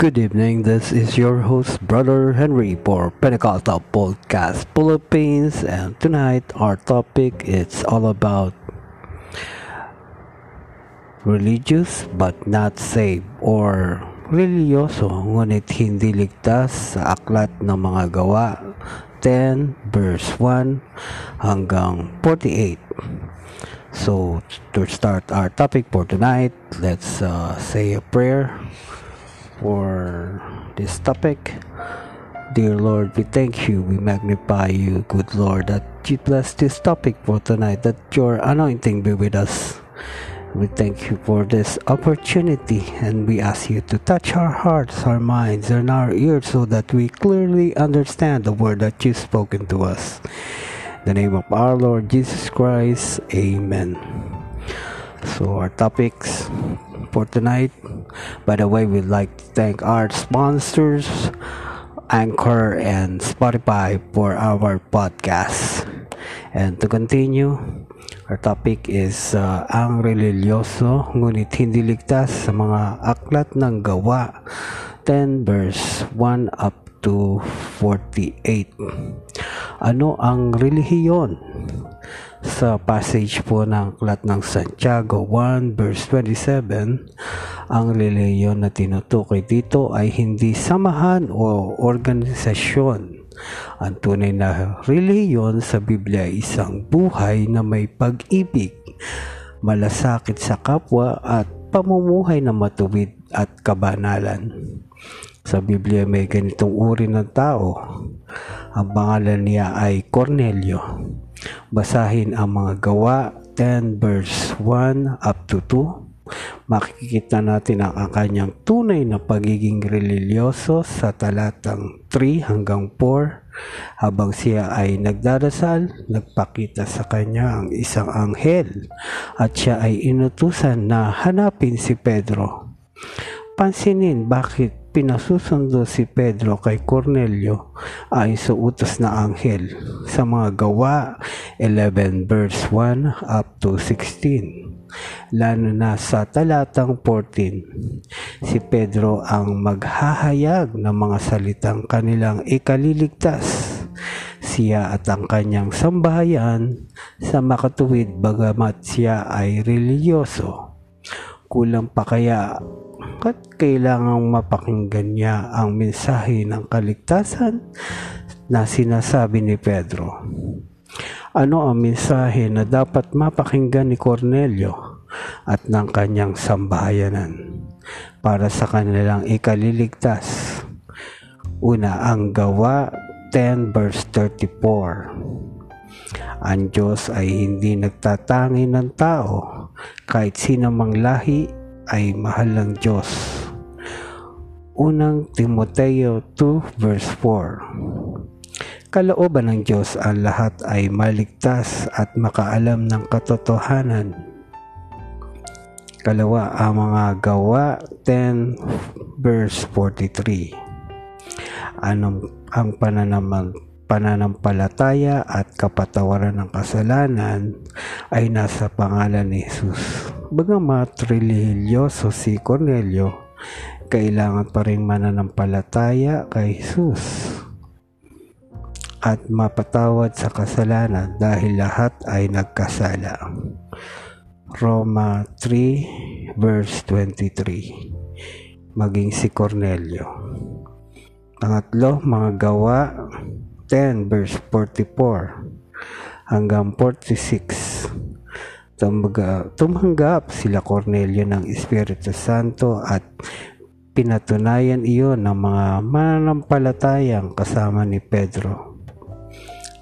Good evening. This is your host, Brother Henry, for Pentecostal Podcast Philippines, and tonight our topic is all about religious but not saved or religyoso ngunit hindi ligtas sa aklat ng mga gawa 10 verse 1 hanggang 48 so to start our topic for tonight let's uh, say a prayer for this topic. Dear Lord, we thank you, we magnify you, good Lord, that you bless this topic for tonight, that your anointing be with us. We thank you for this opportunity and we ask you to touch our hearts, our minds, and our ears so that we clearly understand the word that you've spoken to us. In the name of our Lord Jesus Christ, Amen. So, our topics for tonight. By the way, we'd like to thank our sponsors, Anchor and Spotify for our podcast. And to continue, our topic is uh, ang religyoso ngunit hindi ligtas sa mga aklat ng gawa 10 verse 1 up to 48. Ano ang relihiyon? Sa passage po ng Aklat ng Santiago 1 verse 27, ang reliyon na tinutukoy dito ay hindi samahan o organisasyon. Ang tunay na reliyon sa Biblia ay isang buhay na may pag-ibig, malasakit sa kapwa at pamumuhay na matuwid at kabanalan. Sa Biblia may ganitong uri ng tao. Ang pangalan niya ay Cornelio Basahin ang mga gawa 10 verse 1 up to 2. Makikita natin ang kanyang tunay na pagiging religyoso sa talatang 3 hanggang 4 habang siya ay nagdarasal, nagpakita sa kanya ang isang anghel at siya ay inutusan na hanapin si Pedro. Pansinin bakit pinasusundo si Pedro kay Cornelio ay sa utos na anghel. Sa mga gawa 11 verse 1 up to 16 lalo na sa talatang 14 si Pedro ang maghahayag ng mga salitang kanilang ikaliligtas. Siya at ang kanyang sambahayan sa makatuwid bagamat siya ay religyoso. Kulang pa kaya at kailangang mapakinggan niya ang mensahe ng kaligtasan na sinasabi ni Pedro. Ano ang mensahe na dapat mapakinggan ni Cornelio at ng kanyang sambahayanan para sa kanilang ikaliligtas? Una, ang gawa 10 verse 34. Ang Diyos ay hindi nagtatangi ng tao kahit sino mang lahi ay mahal ng Diyos. Unang Timoteo 2 verse 4 Kalooban ng Diyos ang lahat ay maligtas at makaalam ng katotohanan. Kalawa ang mga gawa 10 verse 43 Anong ang pananamang pananampalataya at kapatawaran ng kasalanan ay nasa pangalan ni Jesus. Bagamat religyoso si Cornelio, kailangan pa rin mananampalataya kay Jesus at mapatawad sa kasalanan dahil lahat ay nagkasala. Roma 3 verse 23 Maging si Cornelio. Pangatlo, mga gawa 10 verse 44 hanggang 46 Tumaga, tumanggap sila Cornelio ng Espiritu Santo at pinatunayan iyon ng mga mananampalatayang kasama ni Pedro.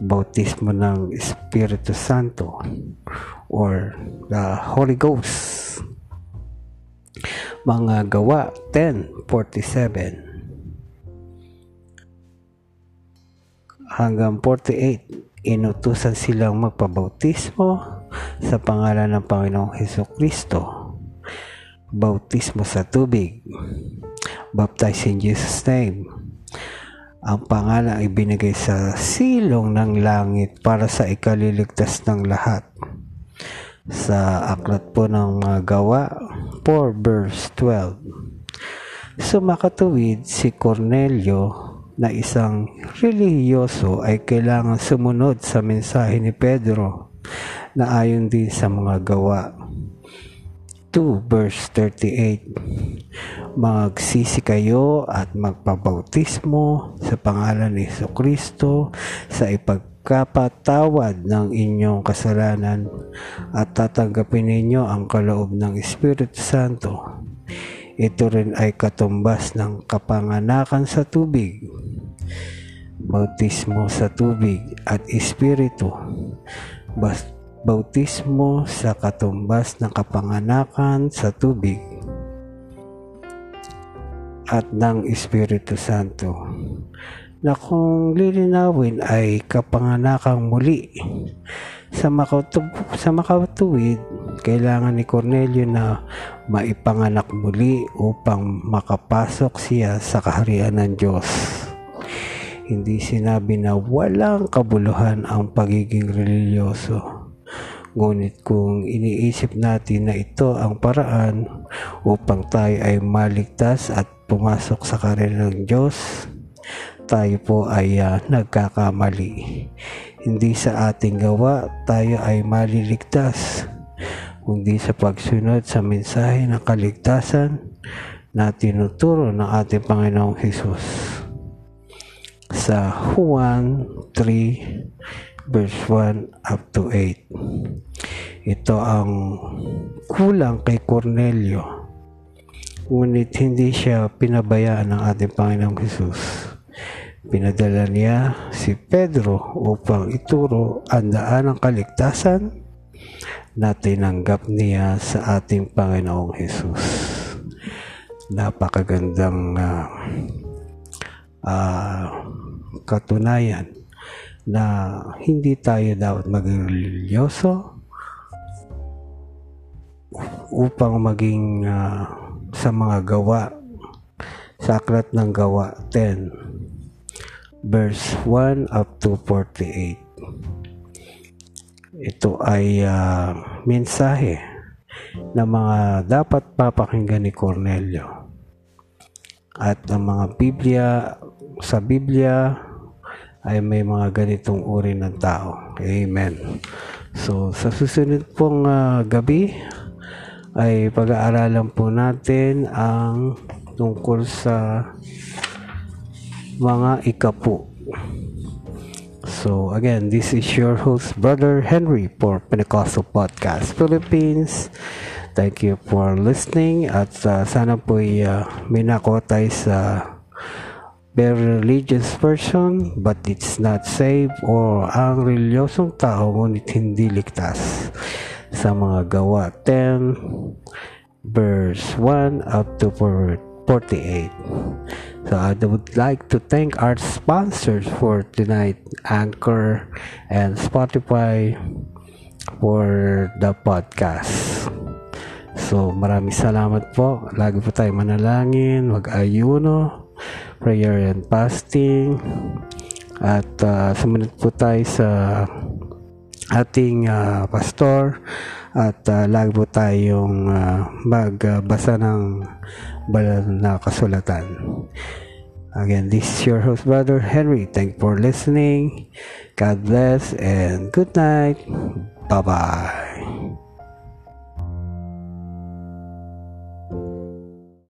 Bautismo ng Espiritu Santo or the Holy Ghost. Mga gawa 10.47 hanggang 48 inutusan silang magpabautismo sa pangalan ng Panginoong Heso Kristo. Bautismo sa tubig. Baptize in Jesus' name. Ang pangalan ay binigay sa silong ng langit para sa ikaliligtas ng lahat. Sa aklat po ng mga gawa, 4 verse 12. Sumakatuwid si Cornelio na isang relihiyoso ay kailangan sumunod sa mensahe ni Pedro na ayon din sa mga gawa. 2 verse 38 Magsisi kayo at magpabautismo sa pangalan ni Hesus Kristo sa ipagkapatawad ng inyong kasalanan at tatanggapin ninyo ang kaloob ng Espiritu Santo. Ito rin ay katumbas ng kapanganakan sa tubig, bautismo sa tubig at espiritu, bautismo sa katumbas ng kapanganakan sa tubig at ng Espiritu Santo na kung lilinawin ay kapanganakang muli sa, makatub- sa makatuwid, kailangan ni Cornelio na maipanganak muli upang makapasok siya sa kaharian ng Diyos. Hindi sinabi na walang kabuluhan ang pagiging religyoso. Ngunit kung iniisip natin na ito ang paraan upang tayo ay maligtas at pumasok sa karera ng Diyos, tayo po ay uh, nagkakamali. Hindi sa ating gawa tayo ay maliligtas, kundi sa pagsunod sa mensahe ng kaligtasan na tinuturo ng ating Panginoong Hesus. Sa Juan 3 verse 1 up to 8. Ito ang kulang kay Cornelio. Ngunit hindi siya pinabayaan ng ating Panginoong Hesus Pinadala niya si Pedro upang ituro ang daan ng kaligtasan na tinanggap niya sa ating Panginoong Hesus. Napakagandang uh, uh, katunayan na hindi tayo dapat maging religyoso upang maging uh, sa mga gawa sa aklat ng gawa 10 verse 1 up to 48. Ito ay uh, mensahe na mga dapat papakinggan ni Cornelio. At ang mga Biblia, sa Biblia ay may mga ganitong uri ng tao. Amen. So, sa susunod pong uh, gabi ay pag-aaralan po natin ang tungkol sa mga ikapu. So again, this is your host, Brother Henry for Pentecostal Podcast Philippines. Thank you for listening at uh, sana po uh, may nakuha tayo sa very religious person but it's not saved or ang reliyosong tao ngunit hindi ligtas sa mga gawa 10 verse 1 up to 48. So I would like to thank our sponsors for tonight, Anchor and Spotify for the podcast. So maraming salamat po. Lagi po tayo manalangin, mag-ayuno, prayer and fasting. At uh, sumunod po tayo sa ating uh, pastor at uh, lagi po tayong uh, magbasa ng banal na kasulatan. Again, this is your host, Brother Henry. Thank you for listening. God bless and good night. Bye-bye.